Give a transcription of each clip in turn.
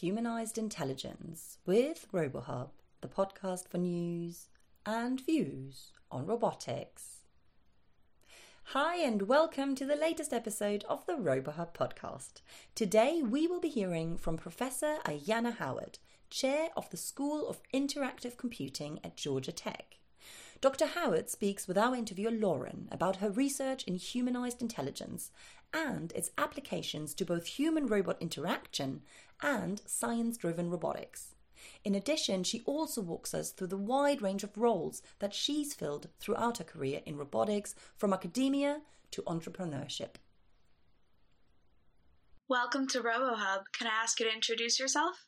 Humanized Intelligence with RoboHub, the podcast for news and views on robotics. Hi, and welcome to the latest episode of the RoboHub podcast. Today, we will be hearing from Professor Ayanna Howard, Chair of the School of Interactive Computing at Georgia Tech. Dr. Howard speaks with our interviewer Lauren about her research in humanized intelligence and its applications to both human robot interaction and science driven robotics. In addition, she also walks us through the wide range of roles that she's filled throughout her career in robotics, from academia to entrepreneurship. Welcome to RoboHub. Can I ask you to introduce yourself?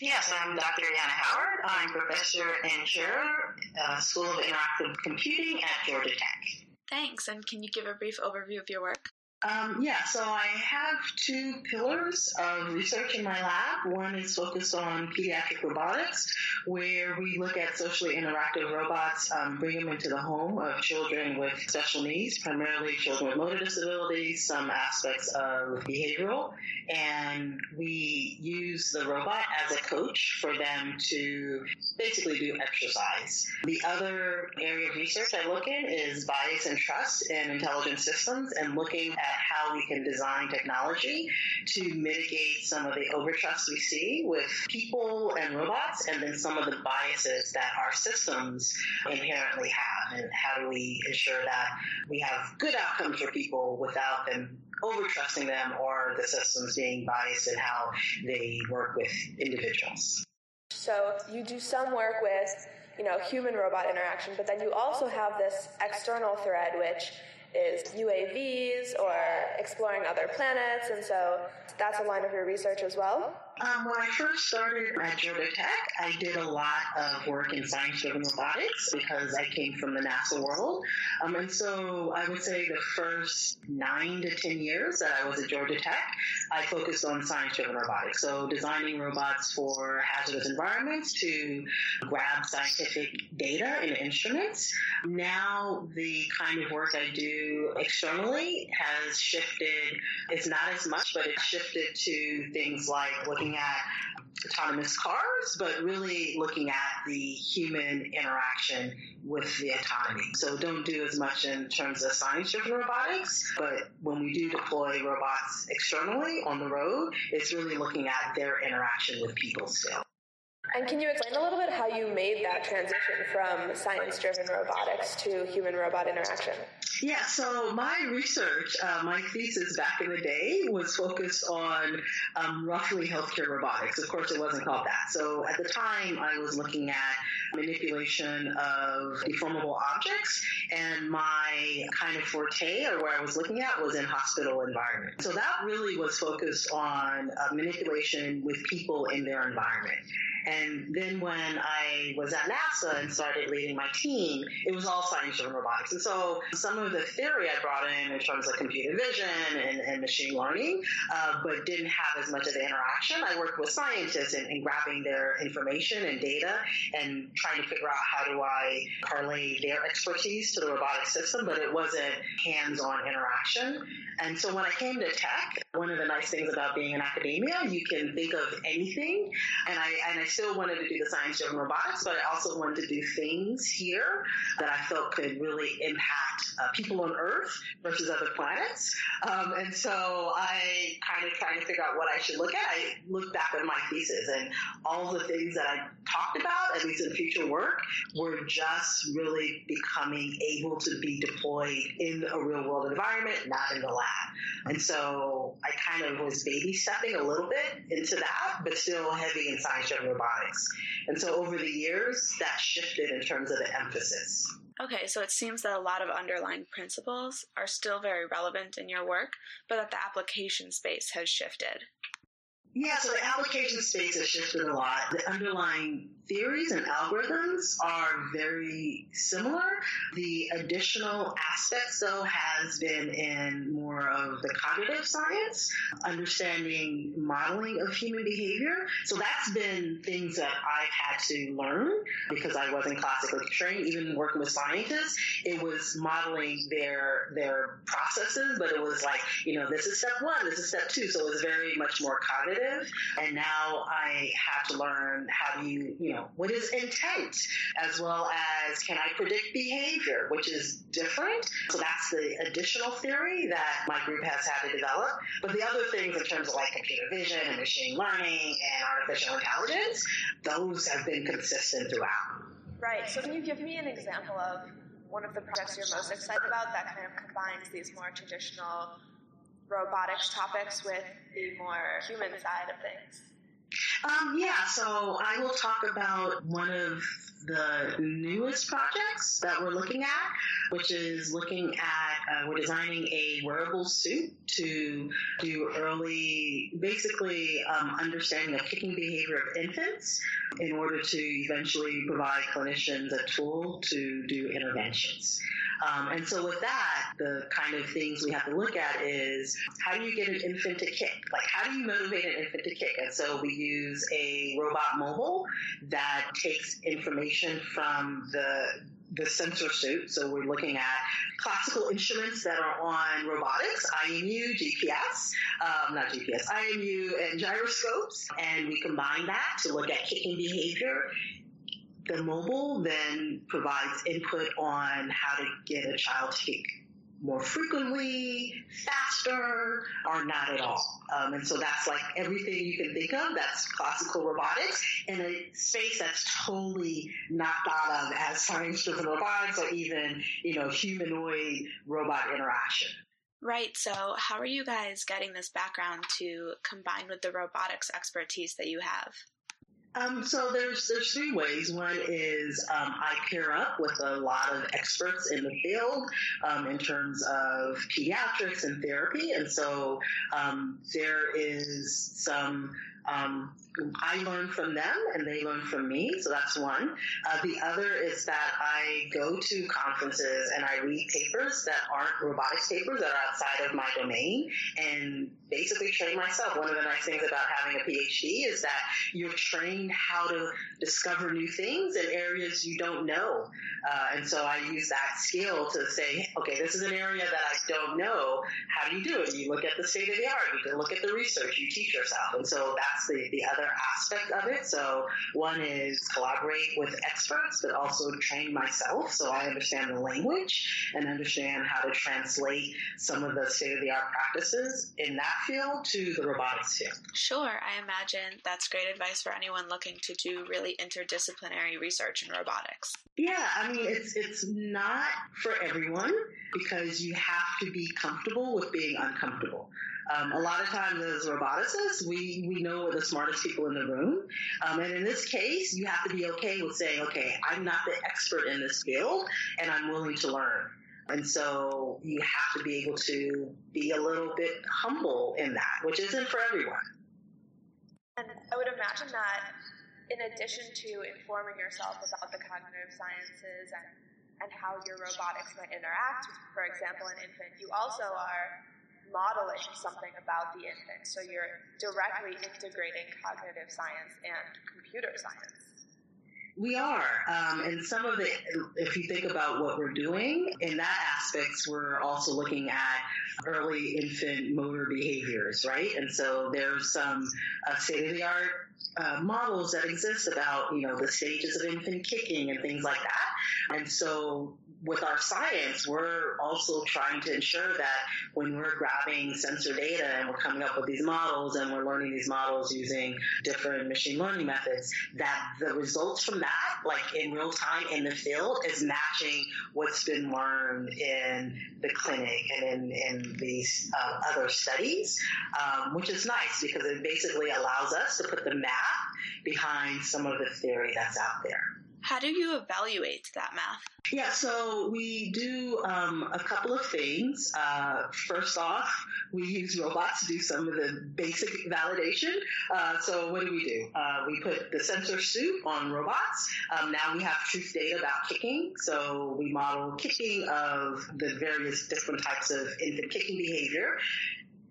Yes, I'm Dr. Ayanna Howard. I'm professor and chair, uh, School of Interactive Computing at Georgia Tech. Thanks. And can you give a brief overview of your work? Um, yeah, so I have two pillars of research in my lab. One is focused on pediatric robotics, where we look at socially interactive robots, um, bring them into the home of children with special needs, primarily children with motor disabilities, some aspects of behavioral, and we use the robot as a coach for them to basically do exercise. The other area of research I look in is bias and trust in intelligent systems and looking at how we can design technology to mitigate some of the overtrust we see with people and robots, and then some of the biases that our systems inherently have. And how do we ensure that we have good outcomes for people without them overtrusting them or the systems being biased in how they work with individuals. So you do some work with, you know, human robot interaction, but then you also have this external thread which is UAVs or exploring other planets, and so that's a line of your research as well. Um, when I first started at Georgia Tech, I did a lot of work in science-driven robotics because I came from the NASA world. Um, and so I would say the first nine to ten years that I was at Georgia Tech, I focused on science-driven robotics. So designing robots for hazardous environments to grab scientific data and instruments. Now the kind of work I do externally has shifted. It's not as much, but it's shifted to things like looking looking at autonomous cars, but really looking at the human interaction with the autonomy. So don't do as much in terms of science-driven robotics, but when we do deploy robots externally on the road, it's really looking at their interaction with people still. And can you explain a little bit how you made that transition from science driven robotics to human robot interaction? Yeah, so my research, uh, my thesis back in the day was focused on um, roughly healthcare robotics. Of course, it wasn't called that. So at the time, I was looking at manipulation of deformable objects, and my kind of forte, or where I was looking at, was in hospital environment. So that really was focused on uh, manipulation with people in their environment. And then when I was at NASA and started leading my team, it was all science and robotics. And so some of the theory I brought in in terms of computer vision and, and machine learning, uh, but didn't have as much of the interaction. I worked with scientists in grabbing their information and data and trying to figure out how do I parlay their expertise to the robotic system, but it wasn't hands-on interaction. And so when I came to tech, one of the nice things about being in academia, you can think of anything. And I, and I still wanted to do the science driven robotics, but I also wanted to do things here that I felt could really impact uh, people on Earth versus other planets. Um, and so I kind of trying to figure out what I should look at. I looked back at my thesis and all the things that I talked about, at least in future work, were just really becoming able to be deployed in a real world environment, not in the lab. And so I kind of was baby stepping a little bit into that, but still heavy in science driven robotics. And so over the years, that shifted in terms of the emphasis. Okay, so it seems that a lot of underlying principles are still very relevant in your work, but that the application space has shifted. Yeah, so the application space has shifted a lot. The underlying theories and algorithms are very similar. The additional aspects, though, has been in more of the cognitive science, understanding modeling of human behavior. So that's been things that I've had to learn because I wasn't classically trained. Even working with scientists, it was modeling their their processes, but it was like, you know, this is step one, this is step two. So it was very much more cognitive And now I have to learn how do you, you know, what is intent as well as can I predict behavior, which is different. So that's the additional theory that my group has had to develop. But the other things in terms of like computer vision and machine learning and artificial intelligence, those have been consistent throughout. Right. So can you give me an example of one of the projects you're most excited about that kind of combines these more traditional robotics topics with the more human side of things? Um, yeah, so I will talk about one of the newest projects that we're looking at, which is looking at, uh, we're designing a wearable suit to do early, basically um, understanding of kicking behavior of infants in order to eventually provide clinicians a tool to do interventions. Um, and so with that, the kind of things we have to look at is how do you get an infant to kick? Like how do you motivate an infant to kick? And so we use a robot mobile that takes information from the the sensor suit. So we're looking at classical instruments that are on robotics, IMU, GPS, um, not GPS, IMU and gyroscopes, and we combine that to look at kicking behavior the mobile then provides input on how to get a child to kick more frequently, faster, or not at all. Um, and so that's like everything you can think of. That's classical robotics in a space that's totally not thought of as science-driven robotics or even, you know, humanoid robot interaction. Right. So, how are you guys getting this background to combine with the robotics expertise that you have? Um, so there's there's three ways. One is um, I pair up with a lot of experts in the field um, in terms of pediatrics and therapy, and so um, there is some um, I learn from them and they learn from me. So that's one. Uh, the other is that I go to conferences and I read papers that aren't robotics papers that are outside of my domain and basically train myself. One of the nice things about having a PhD is that you're trained how to discover new things in areas you don't know. Uh, and so I use that skill to say, okay, this is an area that I don't know. How do you do it? You look at the state of the art. You can look at the research. You teach yourself. And so that's the, the other aspect of it. So one is collaborate with experts, but also train myself so I understand the language and understand how to translate some of the state of the art practices in that field to the robotics field. Sure. I imagine that's great advice for anyone looking to do really interdisciplinary research in robotics. Yeah, I mean it's it's not for everyone because you have to be comfortable with being uncomfortable. Um, a lot of times as roboticists, we, we know we're the smartest people in the room. Um, and in this case, you have to be okay with saying, okay, I'm not the expert in this field and I'm willing to learn. And so you have to be able to be a little bit humble in that, which isn't for everyone. And I would imagine that in addition to informing yourself about the cognitive sciences and, and how your robotics might interact for example, an infant, you also are modeling something about the infant. So you're directly integrating cognitive science and computer science. We are. Um, and some of it, if you think about what we're doing, in that aspects, we're also looking at early infant motor behaviors, right? And so there's some uh, state of the art uh, models that exist about, you know, the stages of infant kicking and things like that. And so with our science, we're also trying to ensure that when we're grabbing sensor data and we're coming up with these models and we're learning these models using different machine learning methods, that the results from that, like in real time in the field, is matching what's been learned in the clinic and in, in these uh, other studies, um, which is nice because it basically allows us to put the math behind some of the theory that's out there. How do you evaluate that math? Yeah, so we do um, a couple of things. Uh, first off, we use robots to do some of the basic validation. Uh, so what do we do? Uh, we put the sensor suit on robots. Um, now we have truth data about kicking. So we model kicking of the various different types of infant kicking behavior.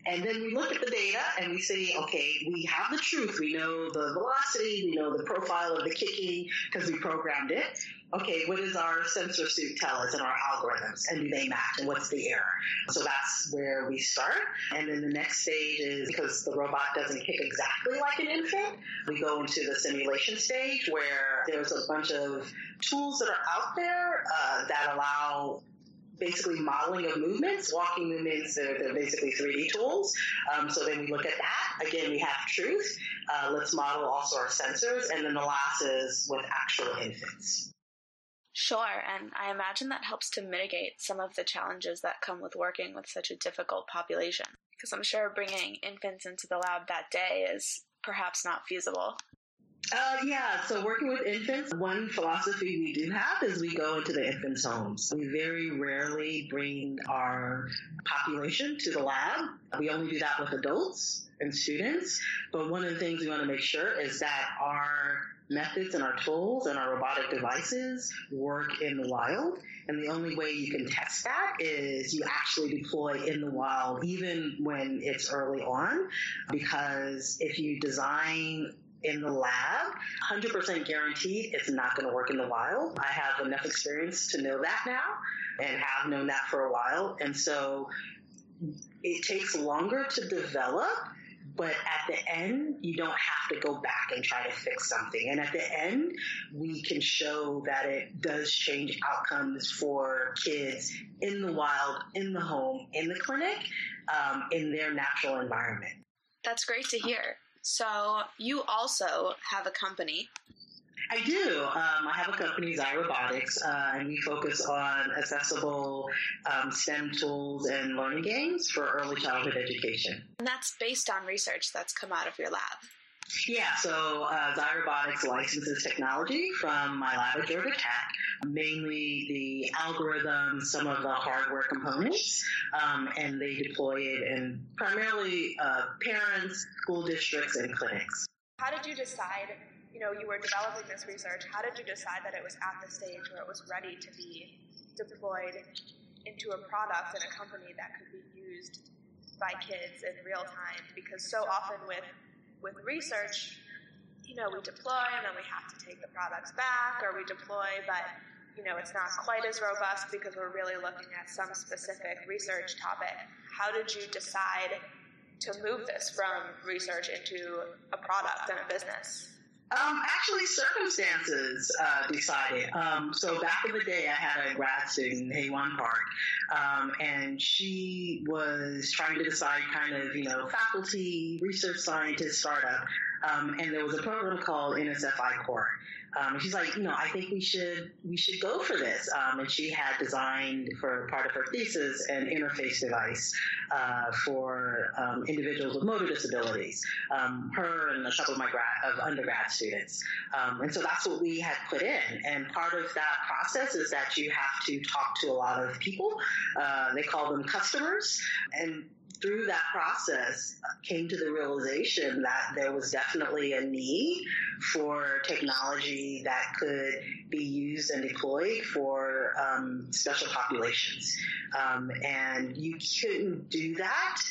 And then we look at the data and we say, okay, we have the truth. We know the velocity, we know the profile of the kicking because we programmed it. okay, what does our sensor suit tell us and our algorithms and do they match and what's the error? So that's where we start. And then the next stage is because the robot doesn't kick exactly like an infant, we go into the simulation stage where there's a bunch of tools that are out there uh, that allow basically modeling of movements, walking movements, they're, they're basically 3D tools. Um, so then we look at that. Again, we have truth. Uh, let's model also our sensors. And then the last is with actual infants. Sure, and I imagine that helps to mitigate some of the challenges that come with working with such a difficult population. Because I'm sure bringing infants into the lab that day is perhaps not feasible. Uh, yeah, so working with infants, one philosophy we do have is we go into the infants' homes. We very rarely bring our population to the lab. We only do that with adults and students. But one of the things we want to make sure is that our methods and our tools and our robotic devices work in the wild. And the only way you can test that is you actually deploy in the wild, even when it's early on, because if you design in the lab, 100% guaranteed it's not going to work in the wild. I have enough experience to know that now and have known that for a while. And so it takes longer to develop, but at the end, you don't have to go back and try to fix something. And at the end, we can show that it does change outcomes for kids in the wild, in the home, in the clinic, um, in their natural environment. That's great to hear. So you also have a company. I do. Um, I have a company, Zyrobotics, uh, and we focus on accessible um, STEM tools and learning games for early childhood education. And that's based on research that's come out of your lab. Yeah, so uh, Zyrobotics licenses technology from my lab at Georgia Tech, mainly the algorithms, some of the hardware components, um, and they deploy it in primarily uh, parents, school districts, and clinics. How did you decide? You know, you were developing this research. How did you decide that it was at the stage where it was ready to be deployed into a product and a company that could be used by kids in real time? Because so often with with research, you know, we deploy and then we have to take the products back, or we deploy, but you know, it's not quite as robust because we're really looking at some specific research topic. How did you decide to move this from research into a product and a business? Um, actually, circumstances uh, decided. Um, so back in the day, I had a grad student, Hae Won Park, um, and she was trying to decide kind of, you know, faculty, research scientist, startup, um, and there was a program called NSF Core. Um, she's like, you know, I think we should we should go for this. Um, and she had designed for part of her thesis an interface device uh, for um, individuals with motor disabilities. Um, her and a couple of my grad of undergrad students. Um, and so that's what we had put in. And part of that process is that you have to talk to a lot of people. Uh, they call them customers, and through that process came to the realization that there was definitely a need for technology that could be used and deployed for um, special populations. Um, and you couldn't do that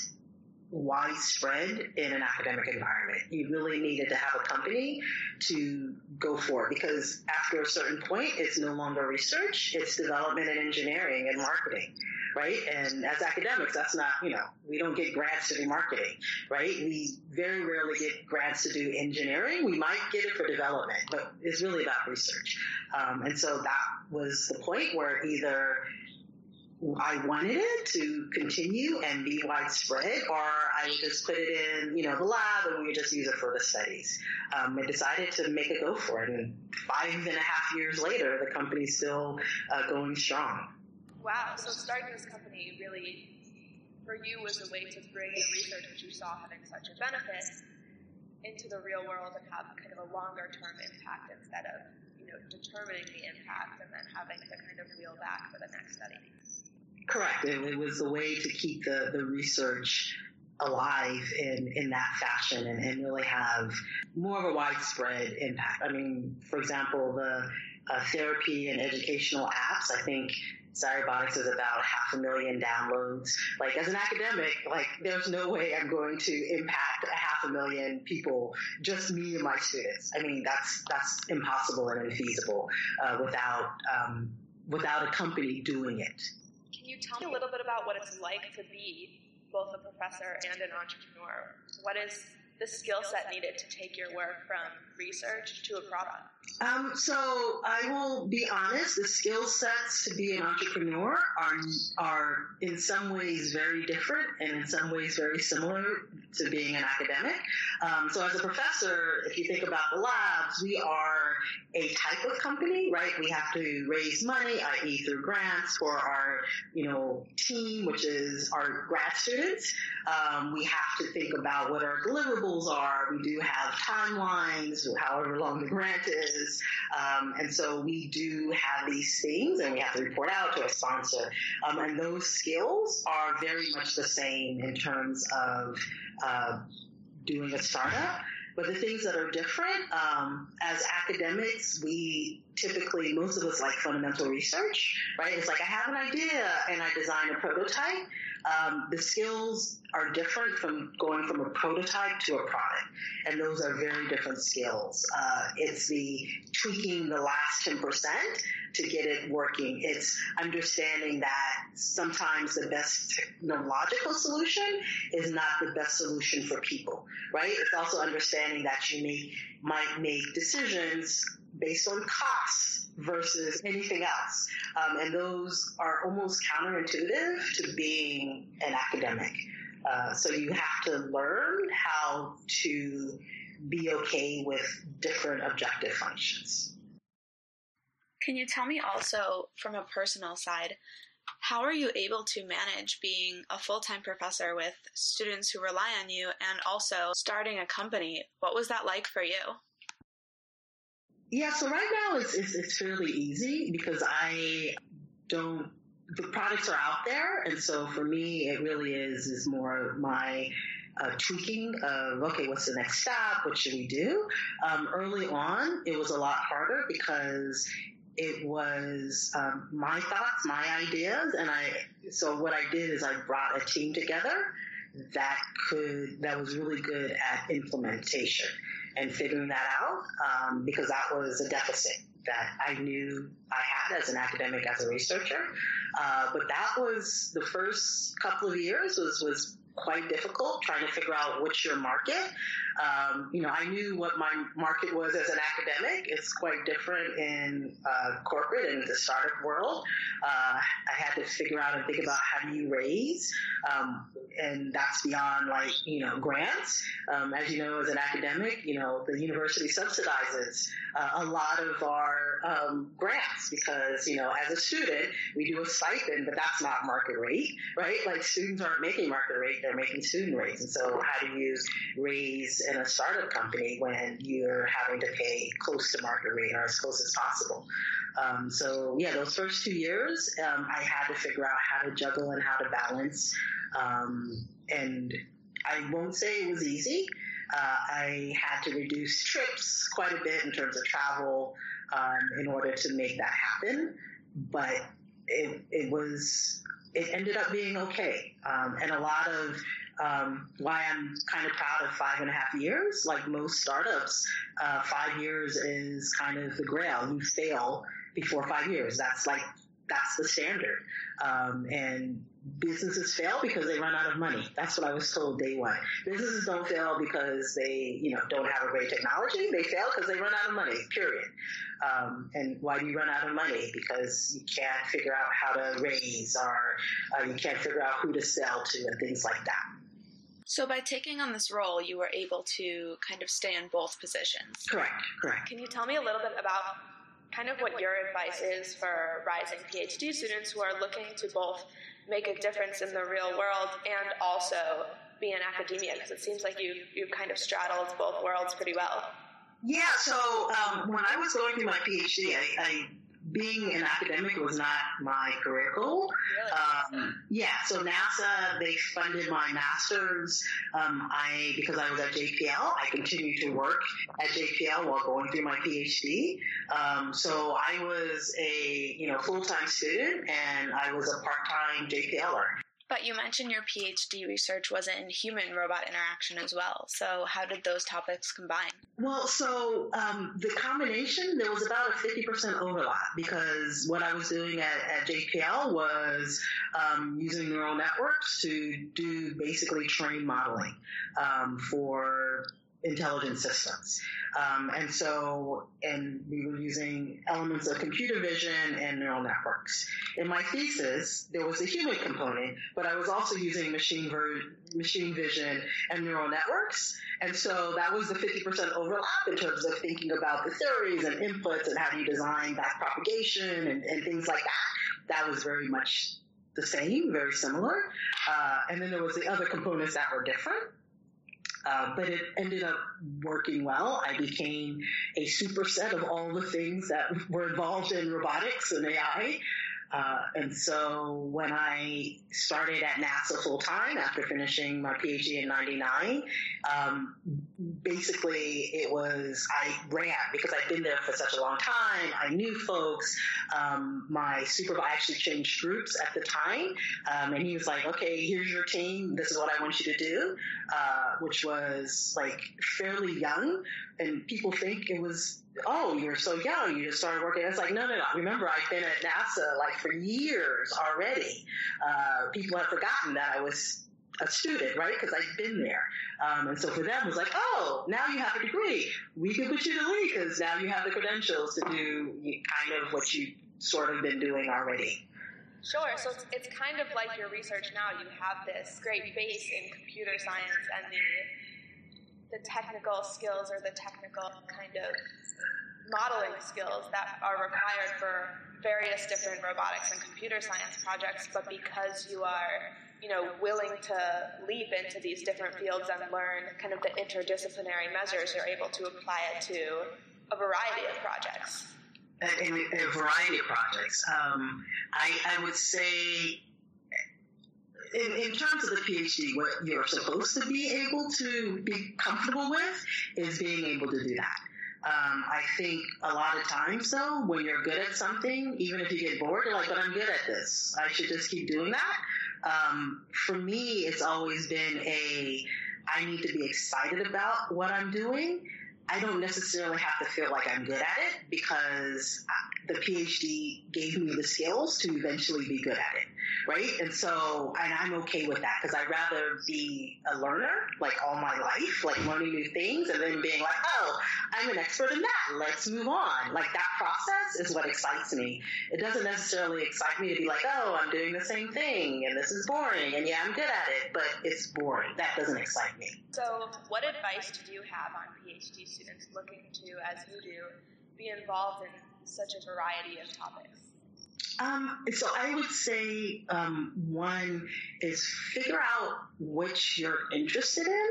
widespread in an academic environment. You really needed to have a company to go for it because after a certain point, it's no longer research, it's development and engineering and marketing, right? And as academics, that's not, you know, we don't get grants to do marketing, right? We very rarely get grants to do engineering. We might get it for development, but it's really about research. Um, and so that was the point where either I wanted it to continue and be widespread, or I would just put it in, you know, the lab and we would just use it for the studies. Um, I decided to make a go for it, and five and a half years later, the company's still uh, going strong. Wow! So starting this company really, for you, was a way to bring the research that you saw having such a benefit into the real world and have kind of a longer term impact instead of you know determining the impact and then having to kind of reel back for the next study. Correct. It, it was a way to keep the, the research alive in, in that fashion and, and really have more of a widespread impact. I mean, for example, the uh, therapy and educational apps, I think Zyrobotics is about half a million downloads. Like as an academic, like there's no way I'm going to impact a half a million people, just me and my students. I mean, that's that's impossible and infeasible uh, without um, without a company doing it. Can you tell me a little bit about what it's like to be both a professor and an entrepreneur? What is the skill set needed to take your work from research to a product? Um, so I will be honest. The skill sets to be an entrepreneur are are in some ways very different, and in some ways very similar to being an academic. Um, so as a professor, if you think about the labs, we are a type of company, right? We have to raise money, i.e., through grants for our you know team, which is our grad students. Um, we have to think about what our deliverables are. We do have timelines, however long the grant is. Um, and so we do have these things and we have to report out to a sponsor. Um, and those skills are very much the same in terms of uh, doing a startup. But the things that are different, um, as academics, we typically, most of us like fundamental research, right? It's like I have an idea and I design a prototype. Um, the skills are different from going from a prototype to a product, and those are very different skills. Uh, it's the tweaking the last 10% to get it working. It's understanding that sometimes the best technological solution is not the best solution for people, right? It's also understanding that you may, might make decisions based on costs versus anything else. Um, and those are almost counterintuitive to being an academic. Uh, so you have to learn how to be okay with different objective functions. Can you tell me also, from a personal side, how are you able to manage being a full time professor with students who rely on you and also starting a company? What was that like for you? Yeah, so right now it's, it's, it's fairly easy because I don't the products are out there, and so for me, it really is is more my uh, tweaking of okay, what's the next step? What should we do? Um, early on, it was a lot harder because it was um, my thoughts, my ideas, and I. So what I did is I brought a team together that could that was really good at implementation and figuring that out um, because that was a deficit that I knew I had as an academic, as a researcher. Uh, but that was the first couple of years was was quite difficult trying to figure out what's your market. Um, you know, I knew what my market was as an academic. It's quite different in uh, corporate and the startup world. Uh, I had to figure out and think about how do you raise, um, and that's beyond like you know grants. Um, as you know, as an academic, you know the university subsidizes uh, a lot of our um, grants because you know as a student we do a stipend, but that's not market rate, right? Like students aren't making market rate; they're making student rates, and so how do you raise in a startup company when you're having to pay close to market rate or as close as possible. Um, so yeah, those first two years, um, I had to figure out how to juggle and how to balance. Um, and I won't say it was easy. Uh, I had to reduce trips quite a bit in terms of travel um, in order to make that happen. But it, it was it ended up being okay. Um, and a lot of um, why I'm kind of proud of five and a half years. Like most startups, uh, five years is kind of the grail. You fail before five years. That's like that's the standard. Um, and businesses fail because they run out of money. That's what I was told day one. Businesses don't fail because they, you know, don't have a great technology. They fail because they run out of money, period. Um, and why do you run out of money? Because you can't figure out how to raise or uh, you can't figure out who to sell to and things like that. So by taking on this role, you were able to kind of stay in both positions. Correct, correct. Can you tell me a little bit about kind of what your advice is for rising PhD students who are looking to both make a difference in the real world and also be in academia? Because it seems like you you've kind of straddled both worlds pretty well. Yeah. So um, when I was going through my PhD, I, I being an academic was not my career goal. Really? Um, yeah, so NASA they funded my master's. Um, I because I was at JPL, I continued to work at JPL while going through my PhD. Um, so I was a you know full time student and I was a part time JPLer. But you mentioned your PhD research was in human robot interaction as well. So, how did those topics combine? Well, so um, the combination, there was about a 50% overlap because what I was doing at, at JPL was um, using neural networks to do basically train modeling um, for intelligent systems. Um, and so, and we were using elements of computer vision and neural networks. In my thesis, there was a human component, but I was also using machine, ver- machine vision and neural networks. And so that was the 50% overlap in terms of thinking about the theories and inputs and how do you design backpropagation and, and things like that. That was very much the same, very similar. Uh, and then there was the other components that were different. Uh, but it ended up working well. I became a superset of all the things that were involved in robotics and AI. Uh, and so when I started at NASA full time after finishing my PhD in '99, um, basically it was I ran because I'd been there for such a long time. I knew folks. Um, my supervisor actually changed groups at the time, um, and he was like, "Okay, here's your team. This is what I want you to do," uh, which was like fairly young, and people think it was oh, you're so young, you just started working. It's like, no, no, no. Remember, I've been at NASA like for years already. Uh, people have forgotten that I was a student, right? Because I've been there. Um, and so for them, it was like, oh, now you have a degree. We can put you to lead because now you have the credentials to do kind of what you sort of been doing already. Sure. So it's, it's kind of like your research now. You have this great base in computer science and the the technical skills or the technical kind of modeling skills that are required for various different robotics and computer science projects, but because you are, you know, willing to leap into these different fields and learn kind of the interdisciplinary measures, you're able to apply it to a variety of projects. In a, variety of projects. Um, I, I would say in, in, terms of the PhD, what you're supposed to be able to be comfortable with is being able to do that. Um, I think a lot of times though, when you're good at something, even if you get bored, you're like, but I'm good at this. I should just keep doing that. Um, for me, it's always been a, I need to be excited about what I'm doing. I don't necessarily have to feel like I'm good at it because the PhD gave me the skills to eventually be good at it right? And so, and I'm okay with that because I'd rather be a learner like all my life, like learning new things and then being like, oh, I'm an expert in that. Let's move on. Like that process is what excites me. It doesn't necessarily excite me to be like, oh, I'm doing the same thing and this is boring and yeah, I'm good at it, but it's boring. That doesn't excite me. So, what advice do you have on PhD students looking to, as you do, be involved in such a variety of topics? Um, so I would say um, one is figure out which you're interested in,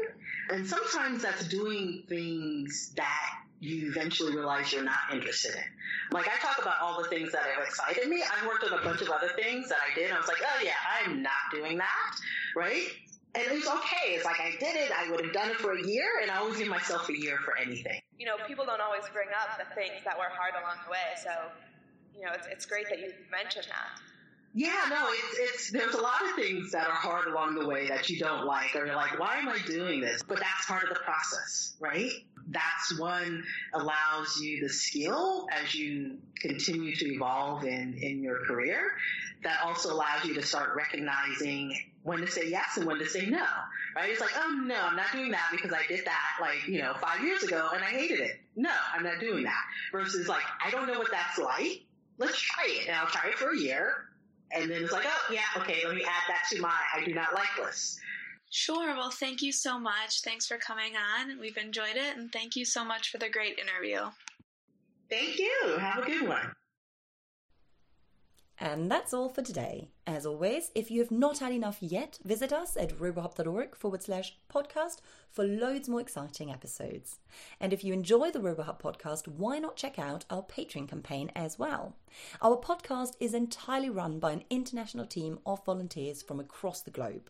and sometimes that's doing things that you eventually realize you're not interested in. Like I talk about all the things that have excited me. I've worked on a bunch of other things that I did. I was like, oh yeah, I'm not doing that, right? And it was okay. It's like I did it. I would have done it for a year, and I always give myself a year for anything. You know, people don't always bring up the things that were hard along the way. So you know, it's, it's great that you mentioned that. Yeah, no, it's, it's, there's a lot of things that are hard along the way that you don't like, or you're like, why am I doing this? But that's part of the process, right? That's one allows you the skill as you continue to evolve in, in your career. That also allows you to start recognizing when to say yes and when to say no, right? It's like, oh no, I'm not doing that because I did that like, you know, five years ago and I hated it. No, I'm not doing that. Versus like, I don't know what that's like let's try it. And I'll try it for a year. And then it's like, oh, yeah, okay, let me add that to my I do not like list. Sure. Well, thank you so much. Thanks for coming on. We've enjoyed it. And thank you so much for the great interview. Thank you. Have a good one. And that's all for today. As always, if you have not had enough yet, visit us at robohub.org forward slash podcast for loads more exciting episodes. And if you enjoy the RoboHub podcast, why not check out our Patreon campaign as well? Our podcast is entirely run by an international team of volunteers from across the globe.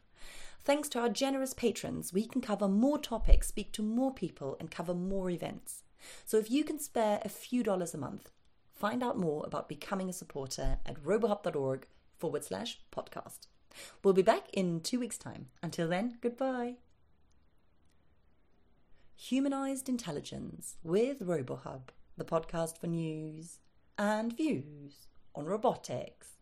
Thanks to our generous patrons, we can cover more topics, speak to more people, and cover more events. So if you can spare a few dollars a month, Find out more about becoming a supporter at robohub.org forward slash podcast. We'll be back in two weeks' time. Until then, goodbye. Humanized Intelligence with RoboHub, the podcast for news and views on robotics.